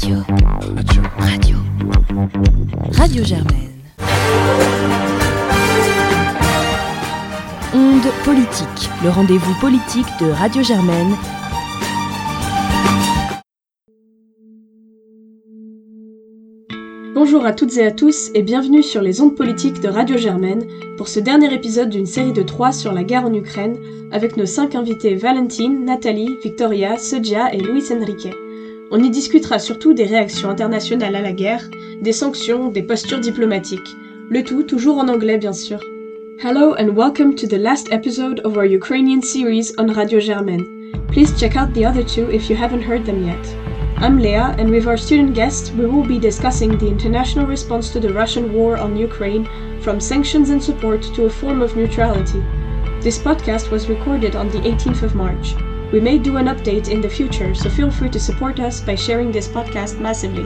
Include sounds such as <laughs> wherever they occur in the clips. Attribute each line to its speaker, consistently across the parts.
Speaker 1: Radio. Radio. Radio. Radio Germaine. Onde politique, le rendez-vous politique de Radio Germaine.
Speaker 2: Bonjour à toutes et à tous et bienvenue sur les ondes politiques de Radio Germaine pour ce dernier épisode d'une série de trois sur la guerre en Ukraine avec nos cinq invités Valentine, Nathalie, Victoria, Sodia et Luis Enrique. On y discutera surtout des réactions internationales à la guerre, des sanctions, des postures diplomatiques. Le tout toujours en anglais bien sûr. Hello and welcome to the last episode of our Ukrainian series on Radio Germaine. Please check out the other two if you haven't heard them yet. I'm Leah, and with our student guest, we will be discussing the international response to the Russian war on Ukraine, from sanctions and support to a form of neutrality. This podcast was recorded on the 18th of March. We may do an update in the future, so feel free to support us by sharing this podcast massively.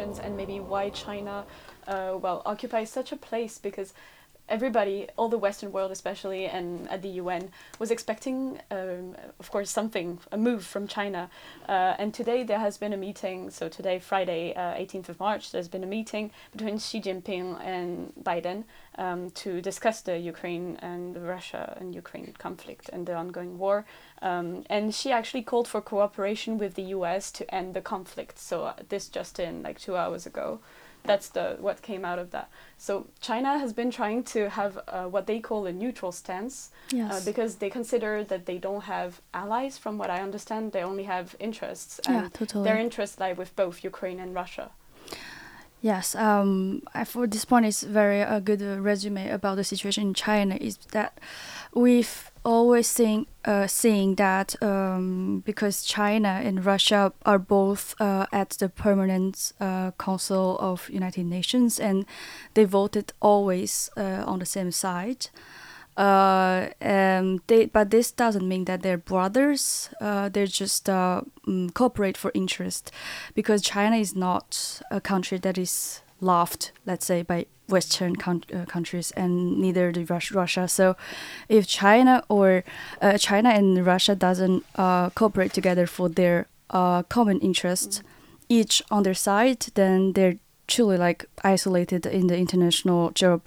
Speaker 3: And maybe why China, uh, well, occupies such a place because everybody, all the Western world especially, and at the UN, was expecting, um, of course, something, a move from China. Uh, and today there has been a meeting, so today, Friday, uh, 18th of March, there's been a meeting between Xi Jinping and Biden um, to discuss the Ukraine and Russia and Ukraine conflict and the ongoing war. Um, and she actually called for cooperation with the US to end the conflict. So uh, this just in like two hours ago. That's the what came out of that. So China has been trying to have uh, what they call a neutral stance uh, because they consider that they don't have allies. From what I understand, they only have interests, and
Speaker 4: Yeah, totally.
Speaker 3: their interests lie with both Ukraine and Russia.
Speaker 4: Yes, um, I, for this point, it's very a good uh, resume about the situation in China. Is that we've always seen uh, seeing that um, because China and Russia are both uh, at the permanent uh, Council of United Nations, and they voted always uh, on the same side. Um, they, but this doesn't mean that they're brothers. Uh, they're just mm, cooperate for interest, because China is not a country that is loved, let's say, by Western coun- uh, countries, and neither the Rus- Russia. So, if China or uh, China and Russia doesn't uh, cooperate together for their uh, common interests, each on their side, then they're truly like isolated in the international geo-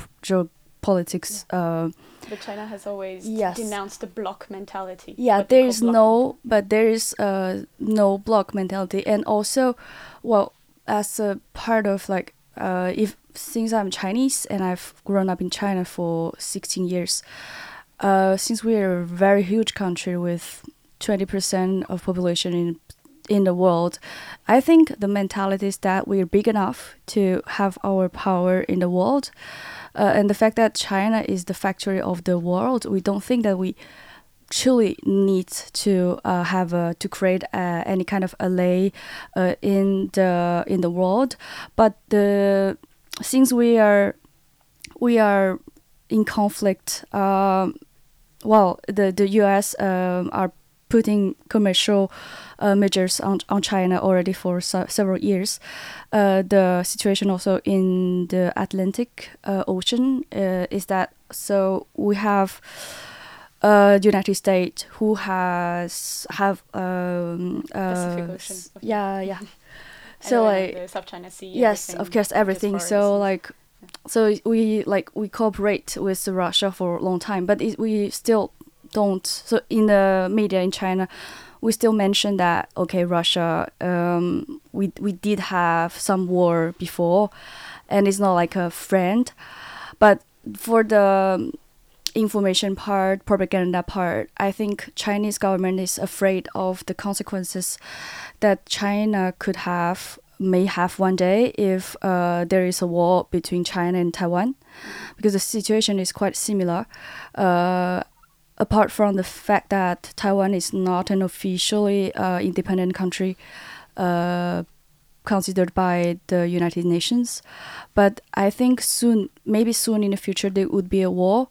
Speaker 4: geopolitics. Uh,
Speaker 3: But China has always
Speaker 4: Yes.
Speaker 3: denounced the bloc mentality.
Speaker 4: yeah
Speaker 3: what they
Speaker 4: there
Speaker 3: call
Speaker 4: is
Speaker 3: bloc
Speaker 4: no but there is uh no bloc mentality and also well as a part of like uh if since i'm chinese and i've grown up in china for 16 years uh since we're a very huge country with 20% of population in in the world i think the mentality is that we're big enough to have our power in the world uh, and the fact that china is the factory of the world we don't think that we truly need to uh, have a, to create uh, any kind of ally uh, in the in the world. But the since we are we are in conflict um, well the the US um, are putting commercial uh, measures on, on China already for se- several years. Uh, the situation also in the Atlantic uh, Ocean uh, is that so we have uh, the United States who has have um,
Speaker 3: Pacific
Speaker 4: uh,
Speaker 3: Ocean.
Speaker 4: yeah yeah. <laughs> So like
Speaker 3: the South China Sea.
Speaker 4: yes of course everything. So like so we like we cooperate with russia for a long time but it, we still don't so in the media in china we still mention that okay russia um we we did have some war before and it's not like a friend. But for the information part, propaganda part, I think Chinese government is afraid of the consequences that China could have may have one day if uh, there is a war between China and Taiwan, because the situation is quite similar. Uh, apart from the fact that Taiwan is not an officially uh, independent country uh, considered by the United Nations, but I think soon, maybe soon in the future, there would be a war,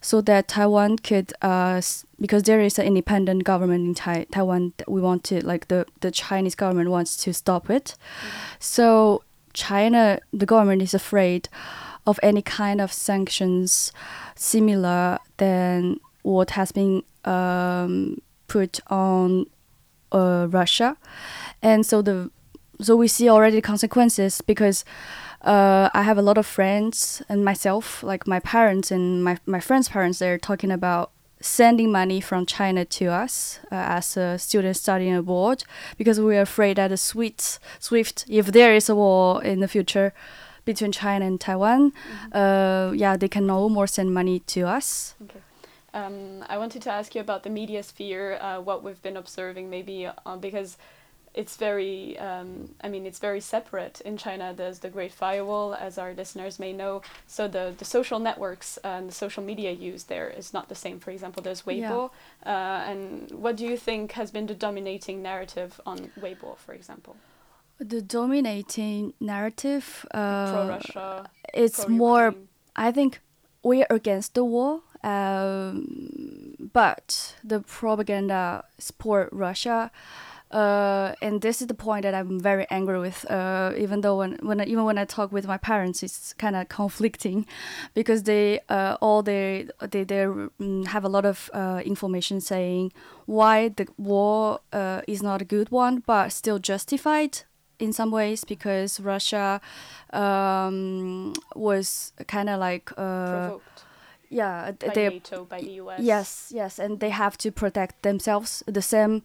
Speaker 4: so that Taiwan could, uh, because there is an independent government in tai- Taiwan, we want to like the the Chinese government wants to stop it, so China, the government is afraid of any kind of sanctions similar than what has been um, put on uh, Russia, and so the so we see already consequences because uh, I have a lot of friends and myself, like my parents and my my friends' parents, they're talking about sending money from China to us uh, as a student studying abroad because we are afraid that the SWIFT, SWIFT, if there is a war in the future between China and Taiwan, uh, yeah, they can no more send money to us.
Speaker 3: Okay. Um, I wanted to ask you about the media sphere, uh, what we've been observing, maybe uh, because it's very, um, I mean, it's very separate in China. There's the Great Firewall, as our listeners may know. So the the social networks and the social media used there is not the same. For example, there's Weibo, uh, and what do you think has been the dominating narrative on Weibo, for example?
Speaker 4: The dominating narrative, uh,
Speaker 3: Pro Russia.
Speaker 4: it's more. I think we're against the war, um, but the propaganda support Russia. Uh, and this is the point that I'm very angry with. Uh, even though when, when I, even when I talk with my parents, it's kind of conflicting, <laughs> because they uh, all they they they mm, have a lot of uh, information saying why the war uh, is not a good one, but still justified in some ways because Russia um, was kind of like uh,
Speaker 3: Provoked
Speaker 4: yeah
Speaker 3: by
Speaker 4: they
Speaker 3: NATO, by the US.
Speaker 4: Yes, yes, and they have to protect themselves. The same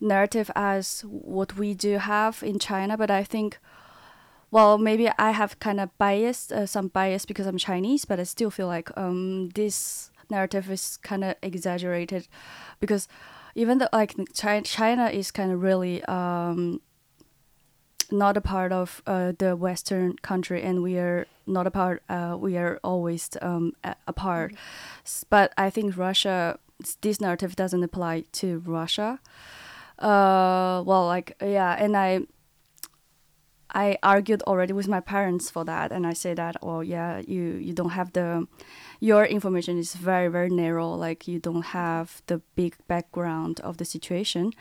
Speaker 4: narrative as what we do have in China, but I think, well, maybe I have kind of biased, uh, some bias because I'm Chinese, but I still feel like um, this narrative is kind of exaggerated, because even though like China, China is kind of really um, not a part of uh, the Western country, and we are not a part. Uh, we are always um, apart. S- But I think Russia, this narrative doesn't apply to Russia. Uh, well, like yeah, and I. I argued already with my parents for that, and I say that, oh yeah, you you don't have the, your information is very very narrow, like you don't have the big background of the situation,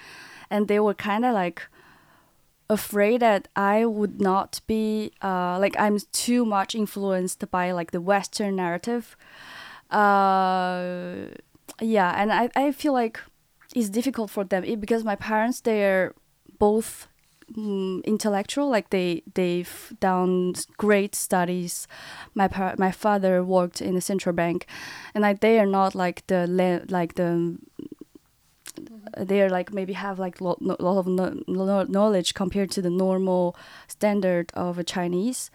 Speaker 4: and they were kind of like, afraid that I would not be uh, like I'm too much influenced by like the Western narrative. Uh, yeah, and I, I feel like it's difficult for them it, because my parents they're both mm, intellectual like they they've done great studies my par- my father worked in the central bank and like they are not like the le- like the they're like maybe have like lot lot of no, no, knowledge compared to the normal standard of a Chinese,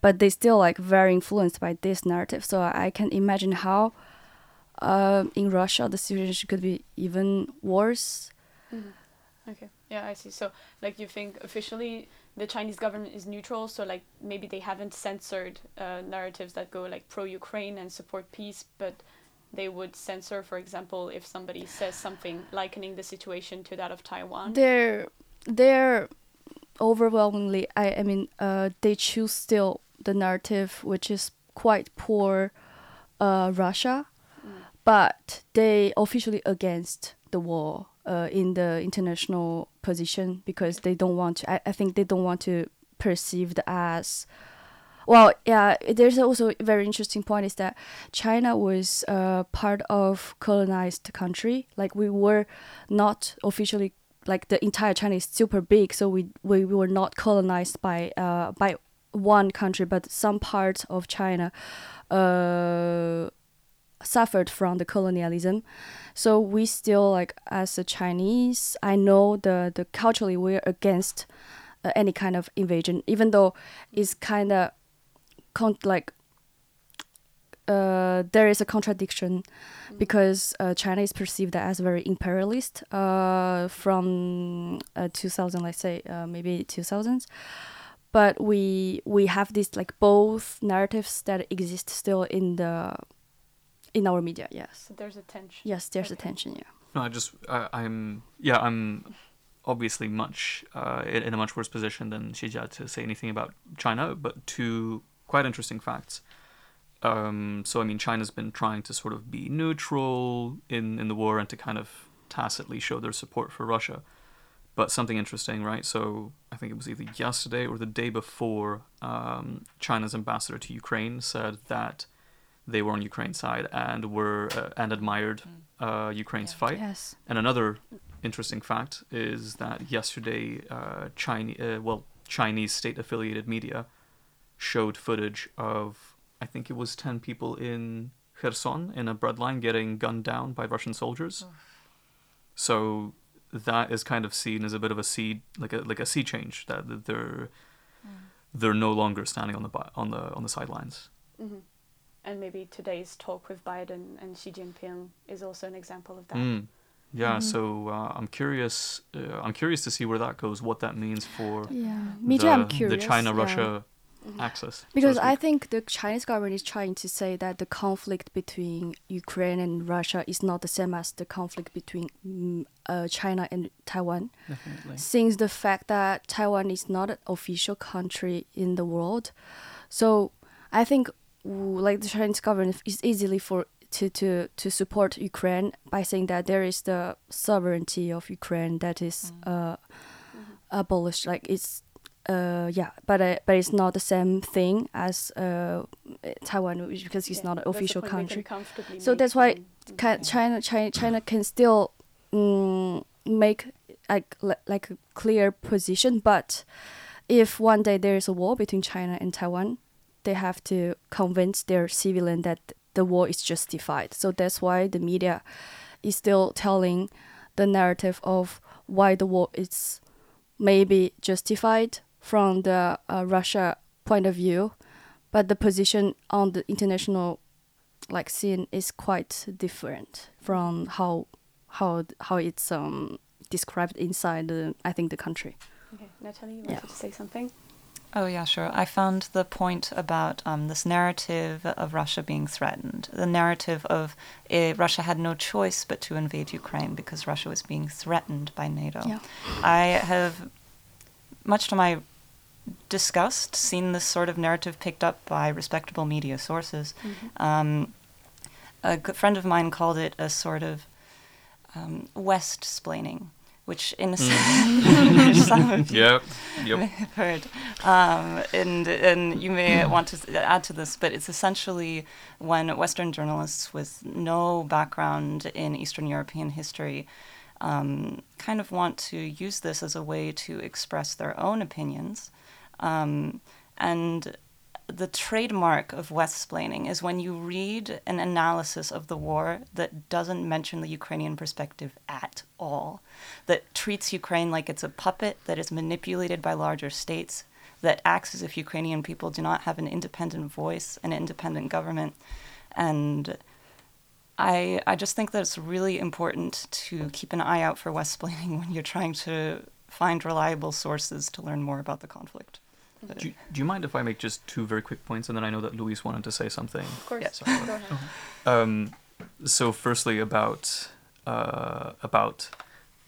Speaker 4: but they still like very influenced by this narrative. So I can imagine how, uh, in Russia the situation could be even worse.
Speaker 3: Okay. Yeah, I see. So, like, you think officially the Chinese government is neutral, so like maybe they haven't censored uh, narratives that go like pro-Ukraine and support peace, but they would censor, for example, if somebody says something likening the situation to that of Taiwan.
Speaker 4: They're they're overwhelmingly. I I mean, uh, they choose still the narrative which is quite poor, uh, Russia, but they officially against the war uh, in the international position because they don't want to. I, I think they don't want to perceived as. Well, yeah. There's also a very interesting point is that China was uh, part of colonized country. Like we were not officially like the entire China is super big, so we we, we were not colonized by uh by one country, but some parts of China uh suffered from the colonialism. So we still like as a Chinese, I know the the culturally we're against uh, any kind of invasion, even though it's kind of con- like uh, there is a contradiction because uh, China is perceived as very imperialist uh, from uh, 2000, let's say uh, maybe 2000s. But we we have this like both narratives that exist still in the in our media. Yes.
Speaker 3: So there's a tension.
Speaker 4: Yes, there's a tension. Yeah.
Speaker 5: No, I just I, I'm yeah I'm obviously much uh, in, in a much worse position than Xijia to say anything about China, but two quite interesting facts. Um, so I mean, China's been trying to sort of be neutral in in the war and to kind of tacitly show their support for Russia. But something interesting, right? So I think it was either yesterday or the day before, um, China's ambassador to Ukraine said that they were on Ukraine's side and were uh, and admired uh, Ukraine's
Speaker 6: Yeah.
Speaker 5: fight.
Speaker 4: Yes.
Speaker 5: And another interesting fact is that yesterday, uh, Chinese uh, well Chinese state-affiliated media showed footage of I think it was ten people in Kherson in a breadline getting gunned down by Russian soldiers. So that is kind of seen as a bit of a sea like a like a sea change that that they're they're no longer standing on the on the on the sidelines.
Speaker 3: hmm And maybe today's talk with Biden and Xi Jinping is also an example of that.
Speaker 5: Mm. Yeah,
Speaker 4: Mhm.
Speaker 5: so uh, I'm curious. Uh, I'm curious to see where that goes. What that means for
Speaker 4: Yeah. Me too.
Speaker 5: the,
Speaker 4: I'm curious.
Speaker 5: the China Russia
Speaker 3: Mhm.
Speaker 5: axis. so
Speaker 4: Because I think the Chinese government is trying to say that the conflict between Ukraine and Russia is not the same as the conflict between mm, uh, China and Taiwan.
Speaker 5: definitely.
Speaker 4: Since the fact that Taiwan is not an official country in the world, so I think w- like the Chinese government is easily for to, to, to support Ukraine by saying that there is the sovereignty of Ukraine that is uh, abolished. Like it's uh yeah, but uh, but it's not the same thing as uh Taiwan because it's
Speaker 3: Yeah,
Speaker 4: not an official
Speaker 3: point, we can
Speaker 4: country. So that's why
Speaker 3: them-.
Speaker 4: Ca- China, China, China can still mm, make like like a clear position, but if one day there is a war between China and Taiwan, they have to convince their civilian that the war is justified. So that's why the media is still telling the narrative of why the war is maybe justified from the uh, Russia point of view, but the position on the international like scene is quite different from how how how it's um described inside the I think the country.
Speaker 3: Okay, Natalie, you
Speaker 4: Yeah.
Speaker 3: wanted to say something?
Speaker 6: Oh, yeah, sure. I found the point about um, this narrative of Russia being threatened, the narrative of uh, Russia had no choice but to invade Ukraine because Russia was being threatened by NATO.
Speaker 4: Yeah.
Speaker 6: I have, much to my disgust, seen this sort of narrative picked up by respectable media sources. Um, a good friend of mine called it a sort of um, West splaining, which in a sense, which <laughs> some of <laughs> you
Speaker 5: Yep.
Speaker 6: may
Speaker 5: Yep.
Speaker 6: have heard. Um, and and you may want to add to this, but it's essentially when Western journalists with no background in Eastern European history um, kind of want to use this as a way to express their own opinions. Um, and the trademark of West-splaining is when you read an analysis of the war that doesn't mention the Ukrainian perspective at all, that treats Ukraine like it's a puppet that is manipulated by larger states, that acts as if Ukrainian people do not have an independent voice, an independent government, and I I just think that it's really important to keep an eye out for West-splaining <laughs> when you're trying to find reliable sources to learn more about the conflict.
Speaker 5: Do, you- do you mind if I make just two very quick points, and then I know that Luis wanted to say something.
Speaker 3: Of course.
Speaker 6: Yeah,
Speaker 5: sorry.
Speaker 3: Go ahead. <laughs>
Speaker 5: Um, so, firstly, about uh, about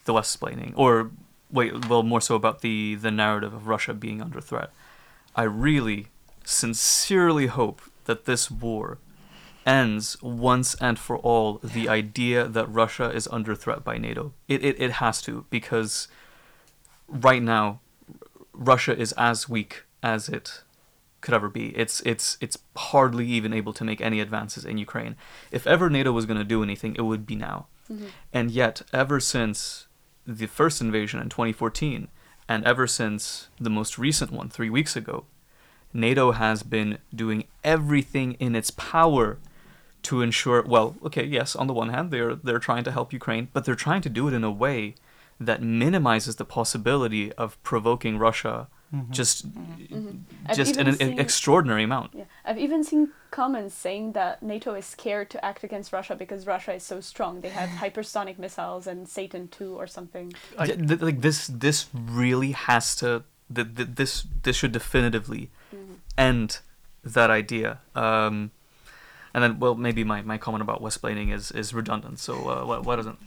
Speaker 5: the West splaining, or wait, well, more so about the the narrative of Russia being under threat. I really, sincerely hope that this war ends once and for all the idea that Russia is under threat by NATO. It it, it has to because right now Russia is as weak as it could ever be. It's it's it's hardly even able to make any advances in Ukraine. If ever NATO was going to do anything, it would be now. Mm-hmm. And yet, ever since the first invasion in 2014, and ever since the most recent one three weeks ago, NATO has been doing everything in its power to ensure. Well, okay, yes, on the one hand, they're they're trying to help Ukraine, but they're trying to do it in a way that minimizes the possibility of provoking Russia
Speaker 7: Mhm.
Speaker 5: just
Speaker 3: Mhm.
Speaker 5: Just in
Speaker 3: even
Speaker 5: an
Speaker 3: seen-
Speaker 5: extraordinary amount.
Speaker 3: Yeah, I've even seen comments saying that NATO is scared to act against Russia because Russia is so strong. They have <sighs> hypersonic missiles and Satan two or something.
Speaker 7: I-
Speaker 5: Yeah, th- like this this really has to th- th- this this should definitively end that idea. Um, and then, well, maybe my, my comment about Westplaining is, is redundant. So uh, why, why doesn't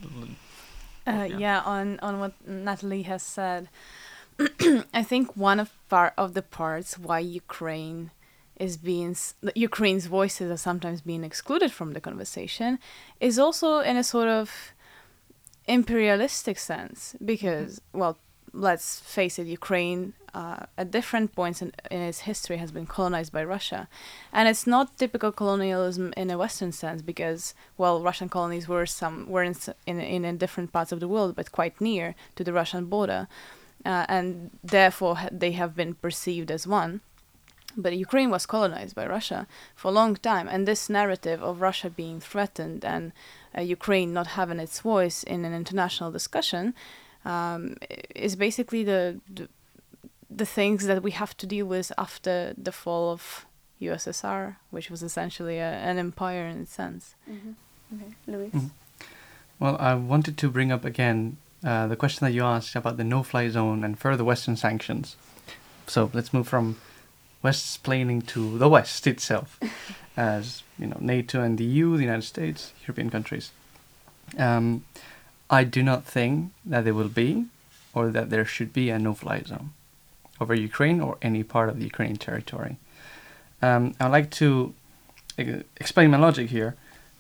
Speaker 8: Uh,
Speaker 5: Yeah.
Speaker 8: yeah. on on what Natalie has said, <clears throat> I think one of part of the parts why Ukraine is being Ukraine's voices are sometimes being excluded from the conversation is also in a sort of imperialistic sense because well let's face it Ukraine uh, at different points in, in its history has been colonized by Russia. And it's not typical colonialism in a western sense because well Russian colonies were some were in, in, in different parts of the world but quite near to the Russian border uh, and therefore they have been perceived as one but Ukraine was colonized by Russia for a long time, and this narrative of Russia being threatened and uh, Ukraine not having its voice in an international discussion um, is basically the, the the things that we have to deal with after the fall of USSR, which was essentially a, an empire in its sense.
Speaker 3: Okay, Luis.
Speaker 7: Mhm. Well, I wanted to bring up again uh, the question that you asked about the no-fly zone and further Western sanctions. So let's move from West-splaining to the West itself, <laughs> as you know, NATO and the EU, the United States, European countries. Um, I do not think that there will be, or that there should be, a no-fly zone over Ukraine or any part of the Ukrainian territory. Um, I'd like to explain my logic here.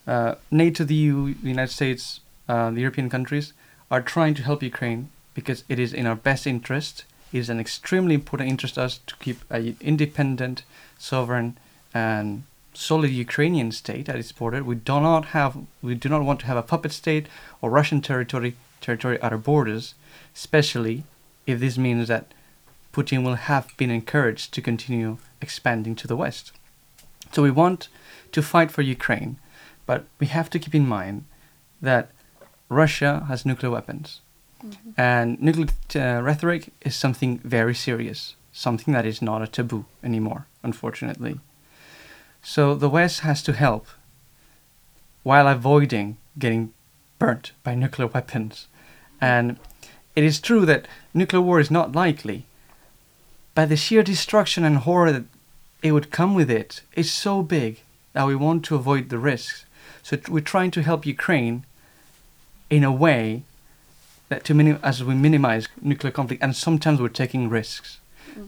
Speaker 7: Uh, NATO, the EU, the United States, uh, the European countries are trying to help Ukraine because it is in our best interest. It is an extremely important interest to us to keep an independent, sovereign, and solid Ukrainian state at its border. We do not have, we do not want to have a puppet state or Russian territory territory at our borders, especially if this means that Putin will have been encouraged to continue expanding to the west. So we want to fight for Ukraine, but we have to keep in mind that Russia has nuclear weapons. And nuclear uh, rhetoric is something very serious, something that is not a taboo anymore, unfortunately. So the West has to help while avoiding getting burnt by nuclear weapons. And it is true that nuclear war is not likely, but the sheer destruction and horror that it would come with it is so big that we want to avoid the risks. So we're trying to help Ukraine in a way that to minim- as we minimize nuclear conflict, and sometimes we're taking risks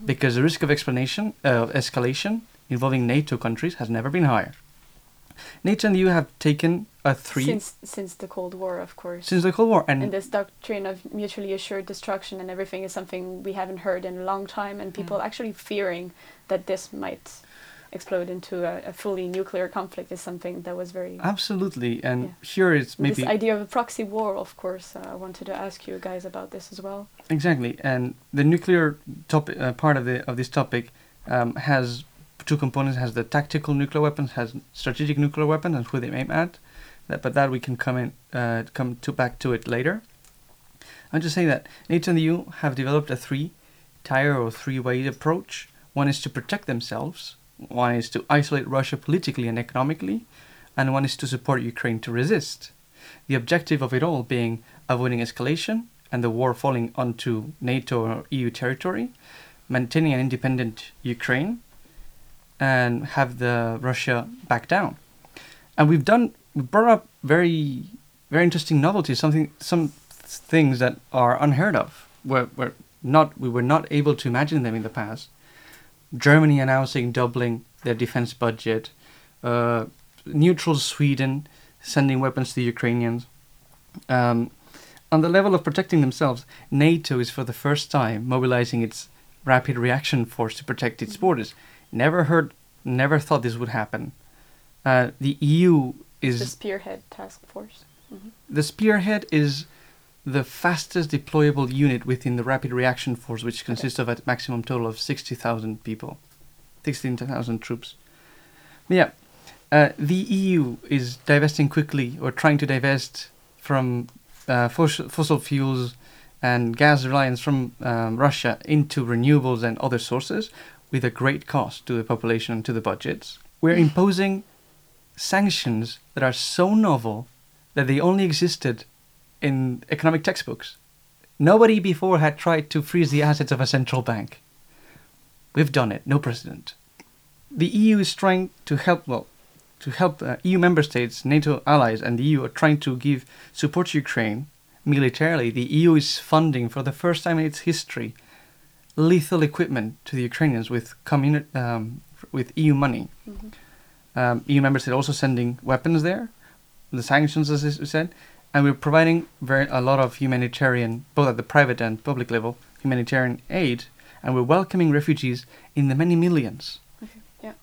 Speaker 7: because the risk of explanation uh, escalation involving NATO countries has never been higher. NATO and the EU have taken a three since,
Speaker 3: Since the Cold War, of course.
Speaker 7: Since the Cold War, and,
Speaker 3: and this doctrine of mutually assured destruction and everything is something we haven't heard in a long time, and people actually fearing that this might explode into a, a fully nuclear conflict is something that was very.
Speaker 7: absolutely, and
Speaker 3: Yeah.
Speaker 7: here it's maybe
Speaker 3: This idea of a proxy war, of course, uh, I wanted to ask you guys about this as well.
Speaker 7: Exactly, and the nuclear topic uh, part of the of this topic um, has two components: has the tactical nuclear weapons, has strategic nuclear weapons, and who they aim at. That, but that we can come in uh, come to back to it later. I'm just saying that NATO and the EU have developed a three-tier or three-way approach. One is to protect themselves. One is to isolate Russia politically and economically, and one is to support Ukraine to resist. The objective of it all being avoiding escalation and the war falling onto NATO or EU territory, maintaining an independent Ukraine, and have the Russia back down. And we've done we brought up very very interesting novelties, something some things that are unheard of. Where we're not we were not able to imagine them in the past. Germany announcing doubling their defense budget, uh, neutral Sweden sending weapons to the Ukrainians. Um, on the level of protecting themselves, NATO is for the first time mobilizing its rapid reaction force to protect its borders. Never heard, never thought this would happen. Uh, the EU is The
Speaker 3: spearhead task force.
Speaker 7: the spearhead is the fastest deployable unit within the rapid reaction force, which consists of a maximum total of sixty thousand people, sixteen thousand troops. Yeah, uh, the EU is divesting quickly or trying to divest from uh, fossil, fossil fuels and gas reliance from um, Russia into renewables and other sources with a great cost to the population and to the budgets. We're imposing sanctions that are so novel that they only existed in economic textbooks. Nobody before had tried to freeze the assets of a central bank. We've done it, no precedent. The EU is trying to help, well, to help uh, EU member states, NATO allies, and the EU are trying to give support to Ukraine militarily. The EU is funding, for the first time in its history, lethal equipment to the Ukrainians with communi- um, with EU money. Um, EU member states also sending weapons there, the sanctions, as I said, and we're providing very a lot of humanitarian, both at the private and public level, humanitarian aid, and we're welcoming refugees in the many millions. Okay.
Speaker 3: yeah.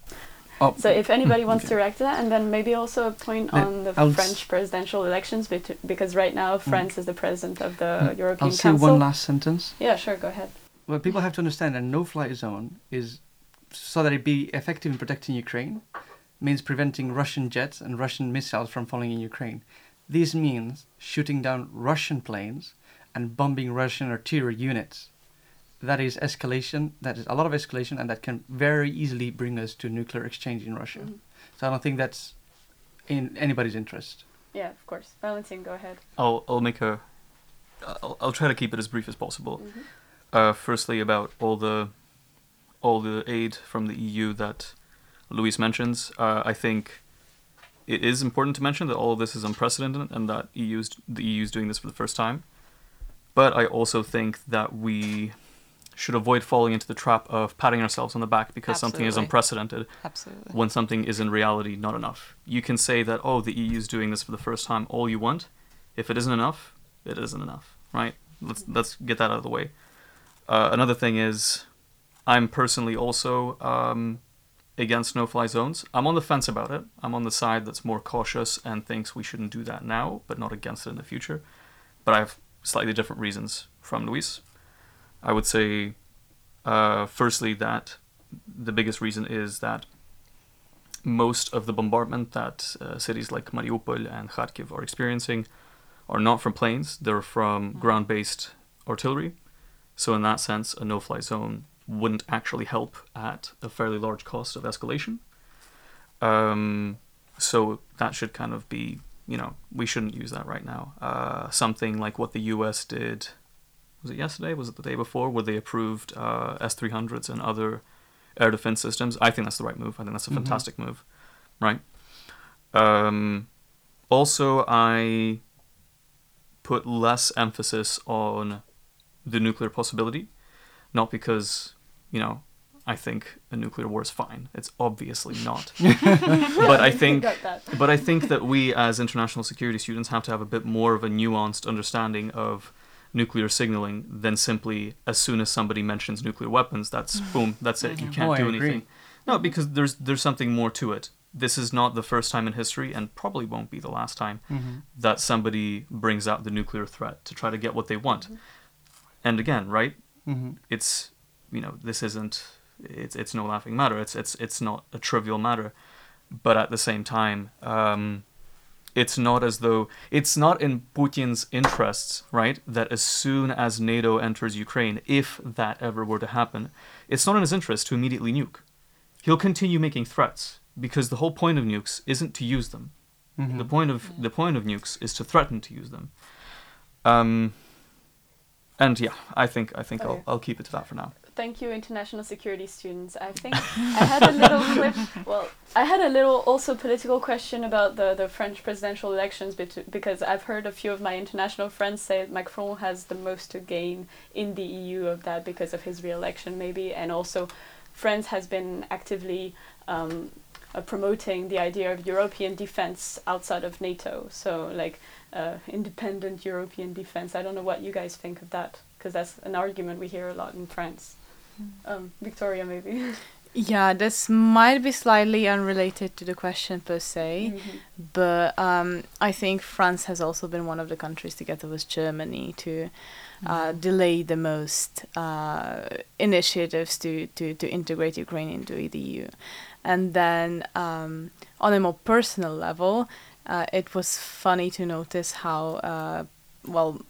Speaker 7: Oh,
Speaker 3: So if anybody wants
Speaker 7: okay.
Speaker 3: to react to that, and then maybe also a point on the
Speaker 7: I'll
Speaker 3: French presidential elections, because right now France is the president of the European
Speaker 7: Mm. I'll say
Speaker 3: Council.
Speaker 7: one last sentence.
Speaker 3: yeah, sure, go ahead.
Speaker 7: Well, people have to understand a no-fly zone is so that it be effective in protecting Ukraine means preventing Russian jets and Russian missiles from falling in Ukraine. This means shooting down Russian planes and bombing Russian artillery units. That is escalation. That is a lot of escalation, and that can very easily bring us to nuclear exchange in Russia.
Speaker 3: Mhm.
Speaker 7: So I don't think that's in anybody's interest.
Speaker 3: Yeah, of course. Valentine, go ahead.
Speaker 5: I'll I'll make a I'll, I'll try to keep it as brief as possible.
Speaker 3: Mhm.
Speaker 5: Uh, firstly, about all the all the aid from the EU that Luis mentions, uh, I think it is important to mention that all of this is unprecedented and that EU's the EU is doing this for the first time. But I also think that we should avoid falling into the trap of patting ourselves on the back because something is unprecedented
Speaker 6: Absolutely.
Speaker 5: when something is in reality not enough. You can say that, oh, the EU is doing this for the first time all you want. If it isn't enough, it isn't enough, right? Let's let's get that out of the way. Uh, another thing is, I'm personally also um, against no-fly zones. I'm on the fence about it. I'm on the side that's more cautious and thinks we shouldn't do that now, but not against it in the future. But I have slightly different reasons from Luis. I would say, uh, firstly, that the biggest reason is that most of the bombardment that uh, cities like Mariupol and Kharkiv are experiencing are not from planes, they're from ground based artillery. So, in that sense, a no fly zone wouldn't actually help at a fairly large cost of escalation. Um, so, that should kind of be, you know, we shouldn't use that right now. Uh, something like what the US did, was it yesterday? Was it the day before? Where they approved uh, S 300s and other air defense systems. I think that's the right move. I think that's a
Speaker 7: Mhm.
Speaker 5: fantastic move, right? Um, also, I put less emphasis on the nuclear possibility, not because you know I think a nuclear war is fine. It's obviously not. <laughs> but I think
Speaker 3: that.
Speaker 5: but I think that we, as international security students, have to have a bit more of a nuanced understanding of nuclear signaling than simply as soon as somebody mentions nuclear weapons, that's boom, that's it. You can't
Speaker 7: Oh,
Speaker 5: do
Speaker 7: agree.
Speaker 5: anything. No, because there's there's something more to it. This is not the first time in history, and probably won't be the last time
Speaker 7: Mm-hmm.
Speaker 5: that somebody brings out the nuclear threat to try to get what they want. And again, right?
Speaker 7: Mm-hmm.
Speaker 5: it's you know this isn't it's it's no laughing matter. It's it's it's not a trivial matter. But at the same time um it's not as though it's not in Putin's interests right that as soon as NATO enters Ukraine if that ever were to happen it's not in his interest to immediately nuke. He'll continue making threats because the whole point of nukes isn't to use them.
Speaker 7: Mm-hmm.
Speaker 5: the point of the point of nukes is to threaten to use them. Um and yeah i think i think
Speaker 3: Okay.
Speaker 5: I'll, I'll keep it to that for now
Speaker 3: Thank you, international security students. I think <laughs> I had a little clip. Well, I had a little also political question about the, the French presidential elections bet- because I've heard a few of my international friends say Macron has the most to gain in the EU of that because of his re-election, maybe, and also France has been actively um, uh, promoting the idea of European defense outside of NATO. So, like uh, independent European defense. I don't know what you guys think of that because that's an argument we hear a lot in France. Um, Victoria, maybe. <laughs>
Speaker 8: Yeah, this might be slightly unrelated to the question per se, but um, I think France has also been one of the countries, together with Germany, to uh, delay the most uh, initiatives to, to, to integrate Ukraine into the EU. And then, um, on a more personal level, uh, it was funny to notice how, uh, well,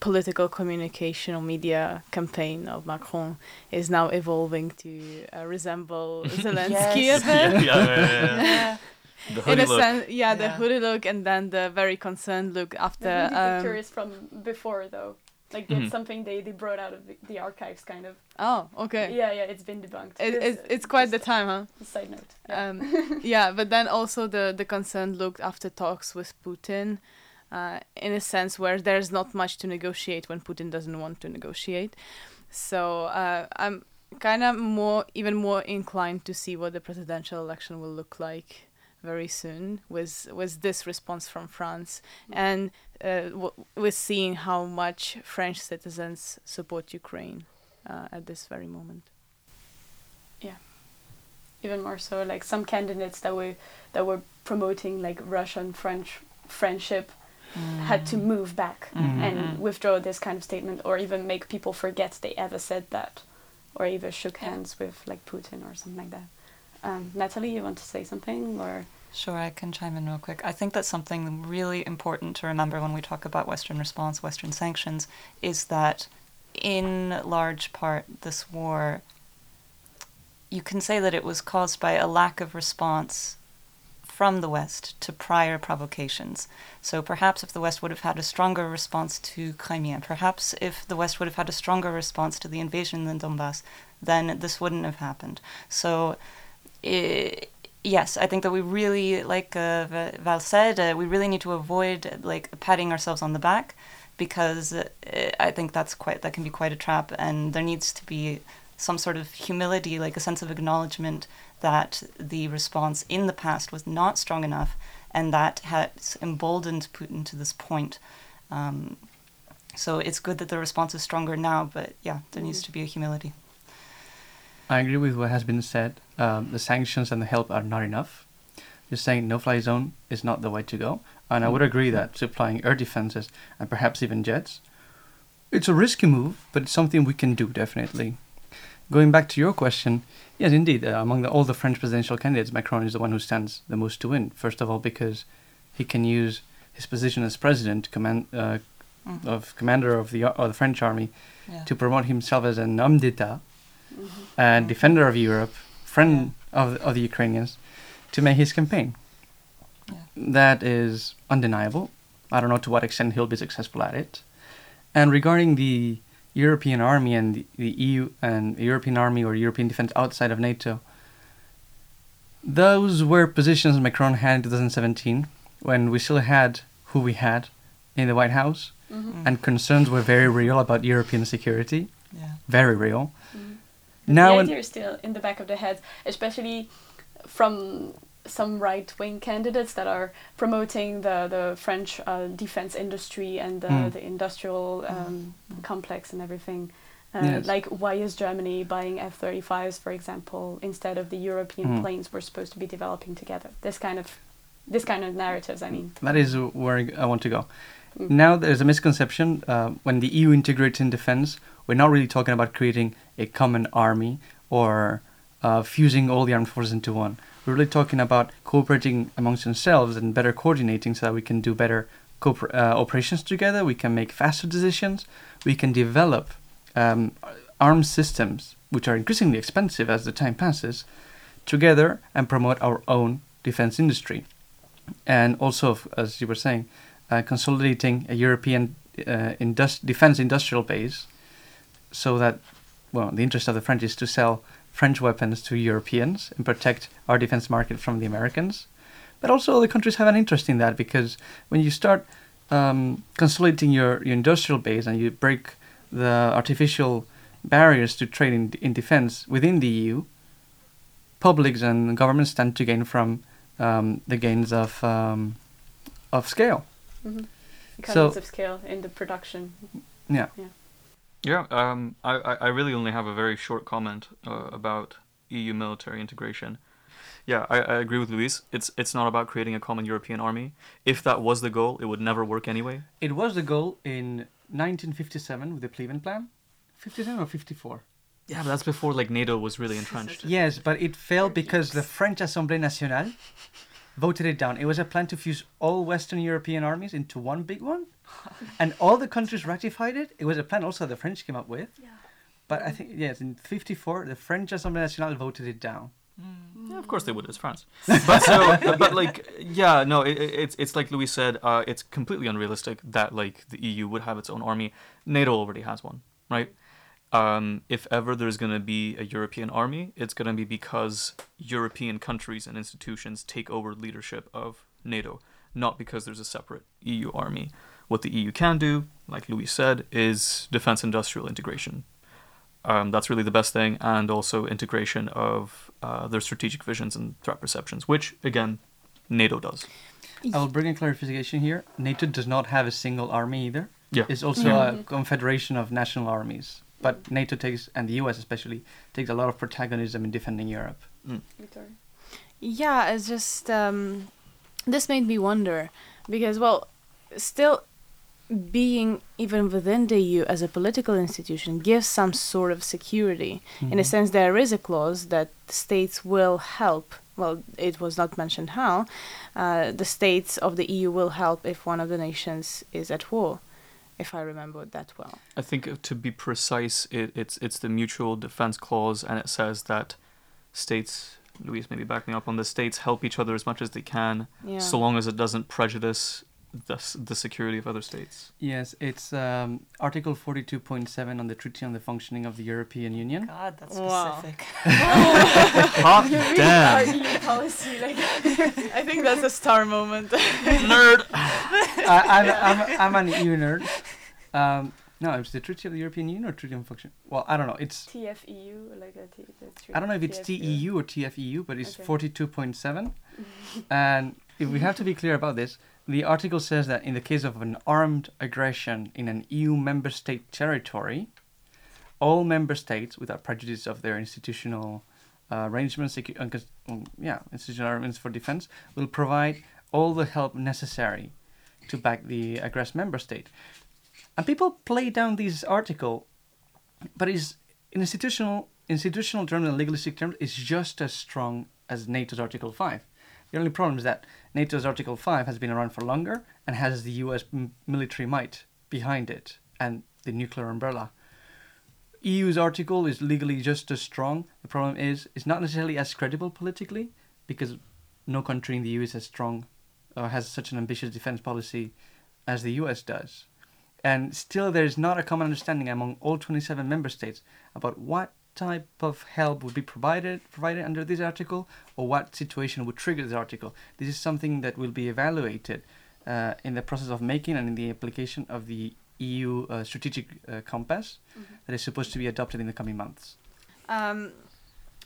Speaker 8: political communication or media campaign of Macron is now evolving to uh, resemble <laughs> Zelensky
Speaker 6: Yes.
Speaker 8: a <laughs> bit.
Speaker 5: yeah, yeah, yeah, <laughs> yeah.
Speaker 6: Yeah.
Speaker 8: In a
Speaker 5: look.
Speaker 8: sense, yeah, the hoodie look and then the very concerned look after.
Speaker 3: The hoodie picture
Speaker 8: um,
Speaker 3: is from before though. Like
Speaker 5: Mhm.
Speaker 3: something they, they brought out of the, the archives kind of.
Speaker 8: oh, okay.
Speaker 3: Yeah, yeah, it's been debunked.
Speaker 8: It, it's, it's quite the time, huh?
Speaker 3: Side note. Yeah.
Speaker 8: Um, yeah, but then also the the concerned look after talks with Putin, uh, in a sense where there's not much to negotiate when Putin doesn't want to negotiate. So uh, I'm kind of more, even more inclined to see what the presidential election will look like very soon with with this response from France and uh, w- with seeing how much French citizens support Ukraine uh, at this very moment.
Speaker 3: Yeah, even more so like some candidates that were that were promoting like Russian French friendship had to move back
Speaker 6: Mhm.
Speaker 3: and withdraw this kind of statement or even make people forget they ever said that or even shook
Speaker 6: Yeah.
Speaker 3: hands with like Putin or something like that. Um, Natalie, you want to say something or
Speaker 6: Sure, I can chime in real quick. I think that's something really important to remember when we talk about Western response, Western sanctions, is that in large part, this war, you can say that it was caused by a lack of response from the West to prior provocations. So perhaps if the West would have had a stronger response to Crimea, perhaps if the West would have had a stronger response to the invasion in Donbass, then this wouldn't have happened. So, i yes, I think that we really, like uh, Val said, uh, we really need to avoid like patting ourselves on the back because uh, I think that's quite that can be quite a trap, and there needs to be some sort of humility, like a sense of acknowledgement that the response in the past was not strong enough, and that has emboldened Putin to this point. Um, so it's good that the response is stronger now, but yeah, there needs to be a humility.
Speaker 7: I agree with what has been said. Um, the sanctions and the help are not enough. Just saying no-fly zone is not the way to go. And I would agree that supplying air defenses and perhaps even jets, it's a risky move, but it's something we can do definitely. Going back to your question, yes, indeed, uh, among the, all the French presidential candidates, Macron is the one who stands the most to win. First of all, because he can use his position as president, command, uh,
Speaker 6: Mhm.
Speaker 7: of commander of the of the French army,
Speaker 6: Yeah.
Speaker 7: to promote himself as an homme d'état
Speaker 3: Mm-hmm.
Speaker 7: and
Speaker 6: Mhm.
Speaker 7: defender of Europe, friend of, of the Ukrainians, to make his campaign.
Speaker 6: Yeah.
Speaker 7: That is undeniable. I don't know to what extent he'll be successful at it. And regarding the European army and the, the EU and European army or European defense outside of NATO, those were positions Macron had in 2017 when we still had who we had in the White House,
Speaker 3: Mm-hmm.
Speaker 7: and concerns were very real about European security,
Speaker 6: Yeah.
Speaker 7: very real.
Speaker 3: Mhm.
Speaker 7: Now,
Speaker 3: the idea is still in the back of the head, especially from some right-wing candidates that are promoting the the French uh, defense industry and the,
Speaker 7: Mm.
Speaker 3: the industrial um, complex and everything. Uh,
Speaker 7: Yes.
Speaker 3: Like, why is Germany buying F-35s, for example, instead of the European
Speaker 7: Mm.
Speaker 3: planes we're supposed to be developing together? This kind of, this kind of narratives. I mean,
Speaker 7: That is where I want to go.
Speaker 3: Mm.
Speaker 7: Now there's a misconception. Uh, when the EU integrates in defense, we're not really talking about creating a common army or uh, fusing all the armed forces into one. We're really talking about cooperating amongst themselves and better coordinating so that we can do better uh, operations together. We can make faster decisions. We can develop um, armed systems, which are increasingly expensive as the time passes, together and promote our own defense industry. And also, as you were saying, uh, consolidating a European uh, defense industrial base so that, well, the interest of the French is to sell French weapons to Europeans and protect our defense market from the Americans. But also, other countries have an interest in that because when you start um, consolidating your, your industrial base and you break the artificial barriers to trade in, in defense within the EU, publics and governments stand to gain from um, the gains of um, of scale.
Speaker 3: mhm. economies
Speaker 7: So-
Speaker 3: of scale in the production.
Speaker 7: Yeah.
Speaker 5: Yeah, um, I, I I really only have a very short comment uh, about EU military integration. Yeah, I, I agree with Luis. It's it's not about creating a common European army. If that was the goal, it would never work anyway.
Speaker 7: It was the goal in 1957 with the Pleven Plan. 57 or 54?
Speaker 5: Yeah, but that's before like NATO was really entrenched.
Speaker 7: Yes, but it failed because the French Assemblée Nationale voted it down. It was a plan to fuse all Western European armies into one big one. and all the countries ratified it. It was a plan also the French came up with.
Speaker 4: Yeah.
Speaker 7: But I think yes, in '54 the French Assemblée Nationale voted it down.
Speaker 5: Yeah, of course they would. It's France. <laughs> But so, but like, yeah, no, it, it- it's it's like Louis said. Uh, it's completely unrealistic that like the EU would have its own army. NATO already has one, right? Um, if ever there's going to be a European army, it's going to be because European countries and institutions take over leadership of NATO, not because there's a separate EU army. What the EU can do, like Louis said, is defense industrial integration. Um, that's really the best thing, and also integration of uh, their strategic visions and threat perceptions, which again, NATO does.
Speaker 7: I will bring a clarification here. NATO does not have a single army either.
Speaker 5: Yeah.
Speaker 7: It's also a confederation of national armies. But NATO takes, and the US especially, takes a lot of protagonism in defending Europe.
Speaker 3: Victoria.
Speaker 8: Yeah, it's just um, this made me wonder because, well, still being even within the EU as a political institution gives some sort of security. In a sense, there is a clause that states will help. Well, it was not mentioned how. Uh, the states of the EU will help if one of the nations is at war, if I remember that well.
Speaker 5: I think uh, to be precise, it, it's it's the mutual defense clause, and it says that states. Louise, maybe back me up on this. States help each other as much as they can,
Speaker 8: Yeah.
Speaker 5: so long as it doesn't prejudice the the security of other states.
Speaker 7: Yes, it's um, Article 42.7 on the Treaty on the Functioning of the European Union.
Speaker 6: God, that's
Speaker 8: Wow.
Speaker 6: specific. <laughs>
Speaker 5: Hot <laughs> damn,
Speaker 3: EU policy, like <laughs>
Speaker 8: I think that's a star moment.
Speaker 5: nerd.
Speaker 7: I, I'm, I'm, I'm an EU nerd. Um, no, it's the Treaty of the European Union or Treaty on Function. Well, I don't know. It's
Speaker 3: TFEU, like a T. the
Speaker 7: I don't know if it's
Speaker 3: TFEU.
Speaker 7: TEU or TFEU, but it's
Speaker 3: Okay.
Speaker 7: 42.7. <laughs> and if we have to be clear about this, the article says that in the case of an armed aggression in an EU member state territory, all member states, without prejudice of their institutional uh, arrangements, secu- uh, um, yeah, institutional arrangements for defense, will provide all the help necessary to back the aggressed member state. And people play down this article, but is in institutional institutional terms and legalistic terms is just as strong as NATO's Article Five. The only problem is that NATO's Article Five has been around for longer and has the U.S. military might behind it and the nuclear umbrella. EU's article is legally just as strong. The problem is it's not necessarily as credible politically because no country in the EU is as strong or has such an ambitious defense policy as the US does. And still, there is not a common understanding among all 27 member states about what type of help would be provided provided under this article or what situation would trigger this article. This is something that will be evaluated uh, in the process of making and in the application of the EU uh, strategic uh, compass that is supposed to be adopted in the coming months.
Speaker 8: Um,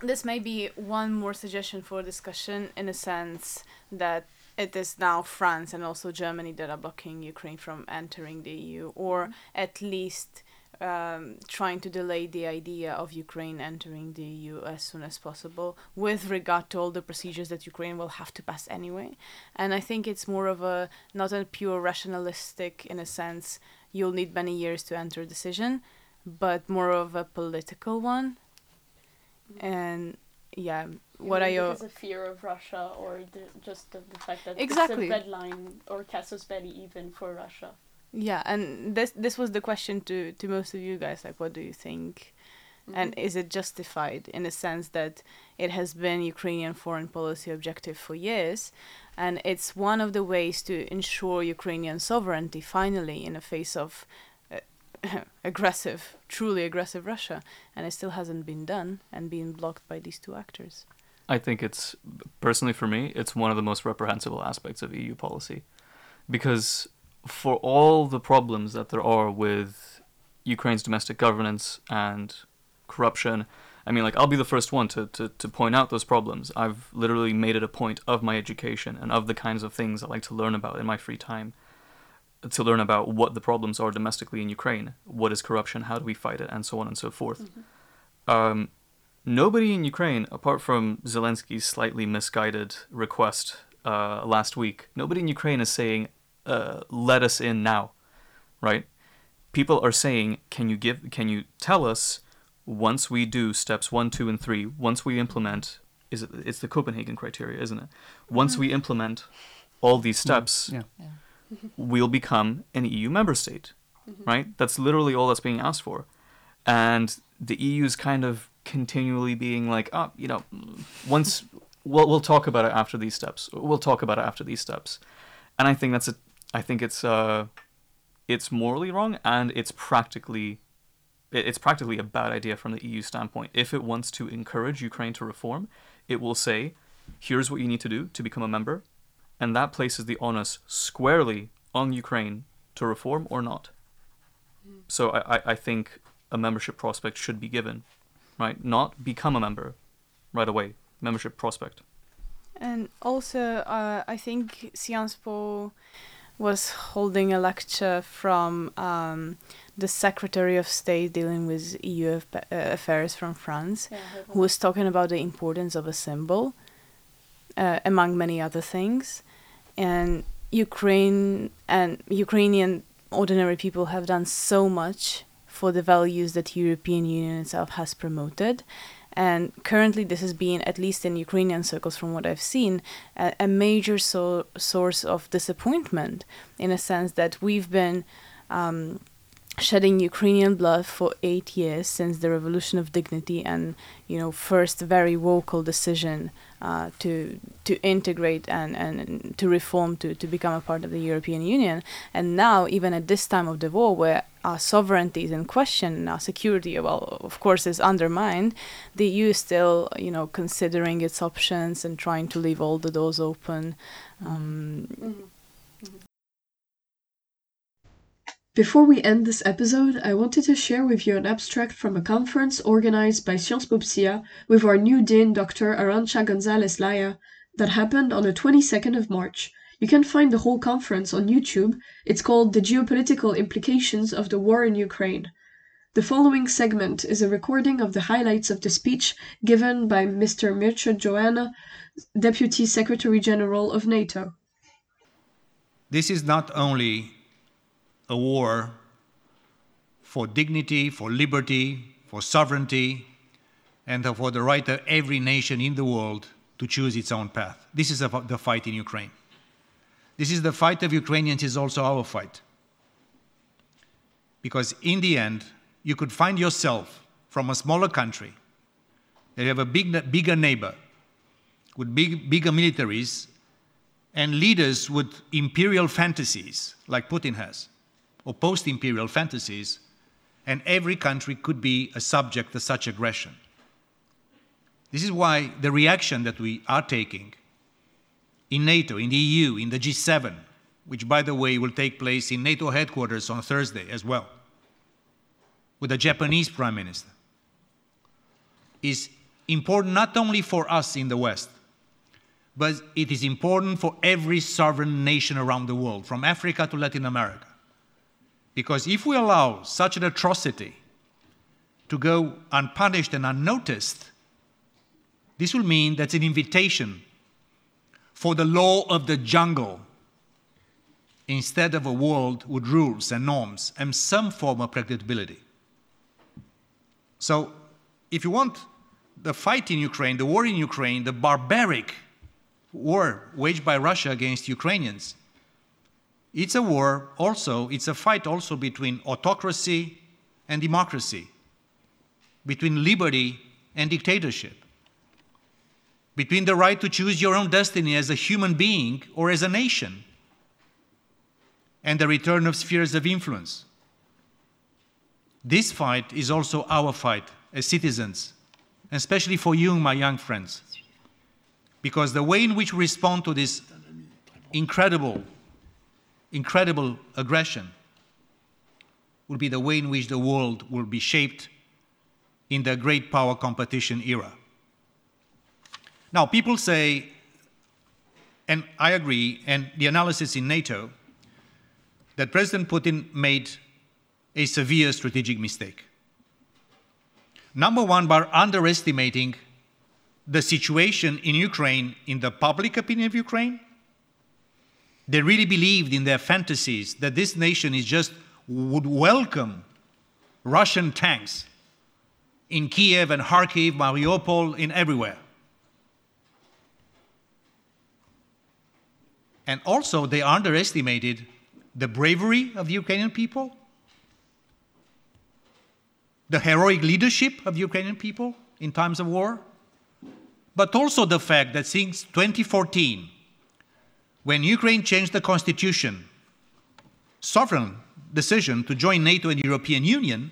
Speaker 8: this may be one more suggestion for discussion in a sense that it is now France and also Germany that are blocking Ukraine from entering the EU, or at least um, trying to delay the idea of Ukraine entering the EU as soon as possible, with regard to all the procedures that Ukraine will have to pass anyway. And I think it's more of a not a pure rationalistic, in a sense, you'll need many years to enter a decision, but more of a political one. And yeah, what are your
Speaker 3: Because of fear of Russia, or the, just the, the fact that
Speaker 8: Exactly.
Speaker 3: it's a red line or casus belli even for Russia.
Speaker 8: Yeah, and this this was the question to to most of you guys. Like, what do you think? And is it justified in the sense that it has been Ukrainian foreign policy objective for years, and it's one of the ways to ensure Ukrainian sovereignty finally in the face of uh, <laughs> aggressive, truly aggressive Russia, and it still hasn't been done and being blocked by these two actors.
Speaker 5: I think it's personally for me, it's one of the most reprehensible aspects of EU policy, because for all the problems that there are with Ukraine's domestic governance and corruption, I mean, like I'll be the first one to, to, to point out those problems. I've literally made it a point of my education and of the kinds of things I like to learn about in my free time to learn about what the problems are domestically in Ukraine, what is corruption, how do we fight it, and so on and so forth. Um, nobody in Ukraine, apart from Zelensky's slightly misguided request uh, last week, nobody in Ukraine is saying, uh, "Let us in now," right? People are saying, "Can you give? Can you tell us once we do steps one, two, and three? Once we implement, is it? It's the Copenhagen criteria, isn't it? Once we implement all these steps,
Speaker 7: Yeah.
Speaker 6: Yeah.
Speaker 5: we'll become an EU member state, right? That's literally all that's being asked for. And the EU is kind of continually being like, oh, you know, once we'll we'll talk about it after these steps. We'll talk about it after these steps. And I think that's a I think it's uh it's morally wrong and it's practically it's practically a bad idea from the EU standpoint. If it wants to encourage Ukraine to reform, it will say, here's what you need to do to become a member, and that places the onus squarely on Ukraine to reform or not. So I, I, I think a membership prospect should be given, right? Not become a member right away. Membership prospect.
Speaker 8: And also, uh, I think Sciences Po was holding a lecture from um, the Secretary of State dealing with EU aff- uh, affairs from France, who was talking about the importance of a symbol, uh, among many other things. And Ukraine and Ukrainian ordinary people have done so much for the values that European Union itself has promoted. And currently, this has been, at least in Ukrainian circles, from what I've seen, a, a major so- source of disappointment in a sense that we've been um, shedding Ukrainian blood for eight years since the Revolution of Dignity and, you know, first very vocal decision uh, to to integrate and, and to reform to, to become a part of the European Union. And now, even at this time of the war, where our sovereignty is in question and our security, well, of course, is undermined, the EU is still, you know, considering its options and trying to leave all the doors open. Um,
Speaker 2: Before we end this episode, I wanted to share with you an abstract from a conference organized by Sciences Po with our new Dean, Dr. Arancha Gonzalez Laya, that happened on the 22nd of March. You can find the whole conference on YouTube. It's called The Geopolitical Implications of the War in Ukraine. The following segment is a recording of the highlights of the speech given by Mr. Mircea Geoană, Deputy Secretary General of NATO.
Speaker 9: This is not only a war for dignity, for liberty, for sovereignty, and for the right of every nation in the world to choose its own path. This is the fight in Ukraine. This is the fight of Ukrainians, is also our fight. Because in the end, you could find yourself from a smaller country that you have a big, bigger neighbor with big, bigger militaries and leaders with imperial fantasies like Putin has, or post imperial fantasies, and every country could be a subject of such aggression. This is why the reaction that we are taking in NATO, in the EU, in the G7, which by the way will take place in NATO headquarters on Thursday as well, with the Japanese Prime Minister, is important not only for us in the West, but it is important for every sovereign nation around the world, from Africa to Latin America. Because if we allow such an atrocity to go unpunished and unnoticed, this will mean that's an invitation for the law of the jungle instead of a world with rules and norms and some form of predictability. So, if you want the fight in Ukraine, the war in Ukraine, the barbaric war waged by Russia against Ukrainians, it's a war also, it's a fight also between autocracy and democracy, between liberty and dictatorship, between the right to choose your own destiny as a human being or as a nation, and the return of spheres of influence. This fight is also our fight as citizens, especially for you, my young friends, because the way in which we respond to this incredible incredible aggression will be the way in which the world will be shaped in the great power competition era. Now, people say, and I agree, and the analysis in NATO, that President Putin made a severe strategic mistake. Number one, by underestimating the situation in Ukraine in the public opinion of Ukraine they really believed in their fantasies that this nation is just would welcome Russian tanks in Kiev and Kharkiv, Mariupol, in everywhere. And also, they underestimated the bravery of the Ukrainian people, the heroic leadership of the Ukrainian people in times of war, but also the fact that since 2014, when Ukraine changed the constitution, sovereign decision to join NATO and European Union,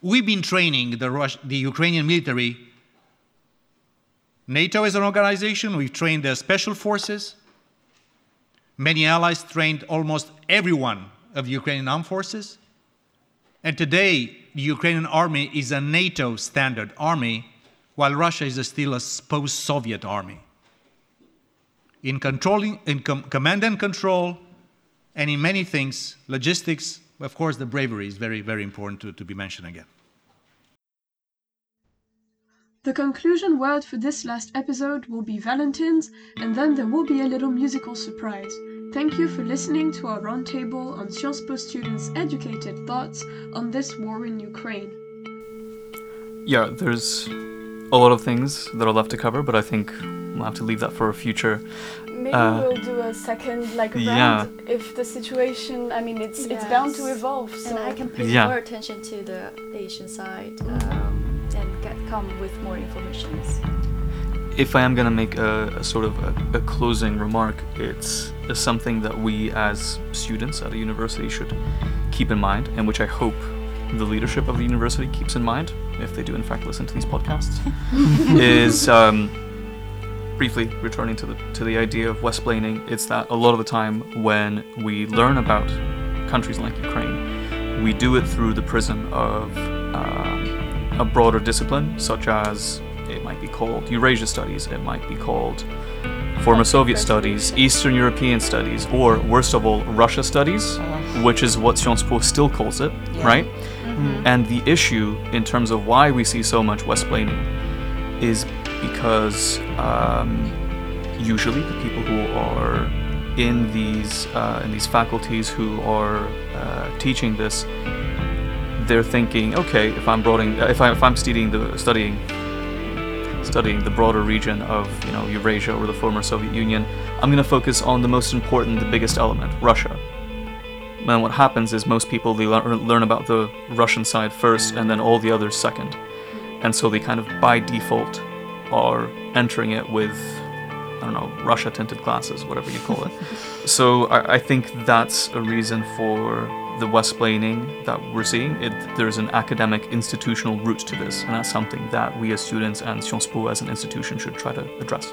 Speaker 9: we've been training the, Rus- the Ukrainian military. NATO is an organization, we've trained their special forces. Many allies trained almost everyone of the Ukrainian armed forces. And today, the Ukrainian army is a NATO standard army, while Russia is still a post Soviet army. In, controlling, in com- command and control, and in many things, logistics, of course, the bravery is very, very important to, to be mentioned again.
Speaker 2: The conclusion word for this last episode will be Valentine's, and then there will be a little musical surprise. Thank you for listening to our roundtable on Sciences Po students' educated thoughts on this war in Ukraine.
Speaker 5: Yeah, there's a lot of things that are left to cover, but I think we'll have to leave that for a future.
Speaker 3: Maybe
Speaker 5: Uh,
Speaker 3: we'll do a second like round
Speaker 5: yeah.
Speaker 3: if the situation. I mean, it's it's bound to evolve. So
Speaker 4: and I can pay
Speaker 5: Yeah.
Speaker 4: more attention to the Asian side um, and get come with more information.
Speaker 5: If I am going to make a, a sort of a, a closing remark, it's, it's something that we as students at a university should keep in mind, and which I hope the leadership of the university keeps in mind, if they do in fact listen to these podcasts, <laughs> is um, briefly returning to the to the idea of West-splaining. It's that a lot of the time when we learn about countries like Ukraine, we do it through the prism of um, a broader discipline, such as it might be called Eurasia Studies, it might be called former Soviet studies, Eastern European studies, or worst of all, Russia studies, which is what Sciences Po still calls it,
Speaker 6: Yeah.
Speaker 5: right? And the issue in terms of why we see so much West-splaining is because um, usually the people who are in these uh, in these faculties who are uh, teaching this, they're thinking, okay, if I'm broadening, if, I, if I'm studying the studying studying the broader region of you know Eurasia or the former Soviet Union, I'm going to focus on the most important, the biggest element, Russia. And what happens is most people they lear- learn about the Russian side first, and then all the others second, and so they kind of by default are entering it with I don't know Russia tinted glasses, whatever you call it. <laughs> so I, I think that's a reason for the West-splaining that we're seeing. It, there's an academic institutional root to this, and that's something that we as students and Sciences Po as an institution should try to address.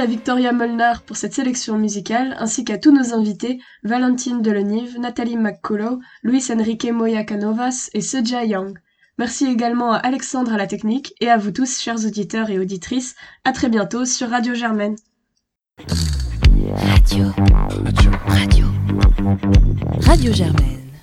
Speaker 2: À Victoria Molnar pour cette sélection musicale, ainsi qu'à tous nos invités, Valentine Delenive, Nathalie McCullough, Luis Enrique Moya Canovas et Seja Young. Merci également à Alexandre à la technique et à vous tous, chers auditeurs et auditrices. À très bientôt sur Radio Germaine.
Speaker 1: Radio. Radio. Radio. Radio Germaine.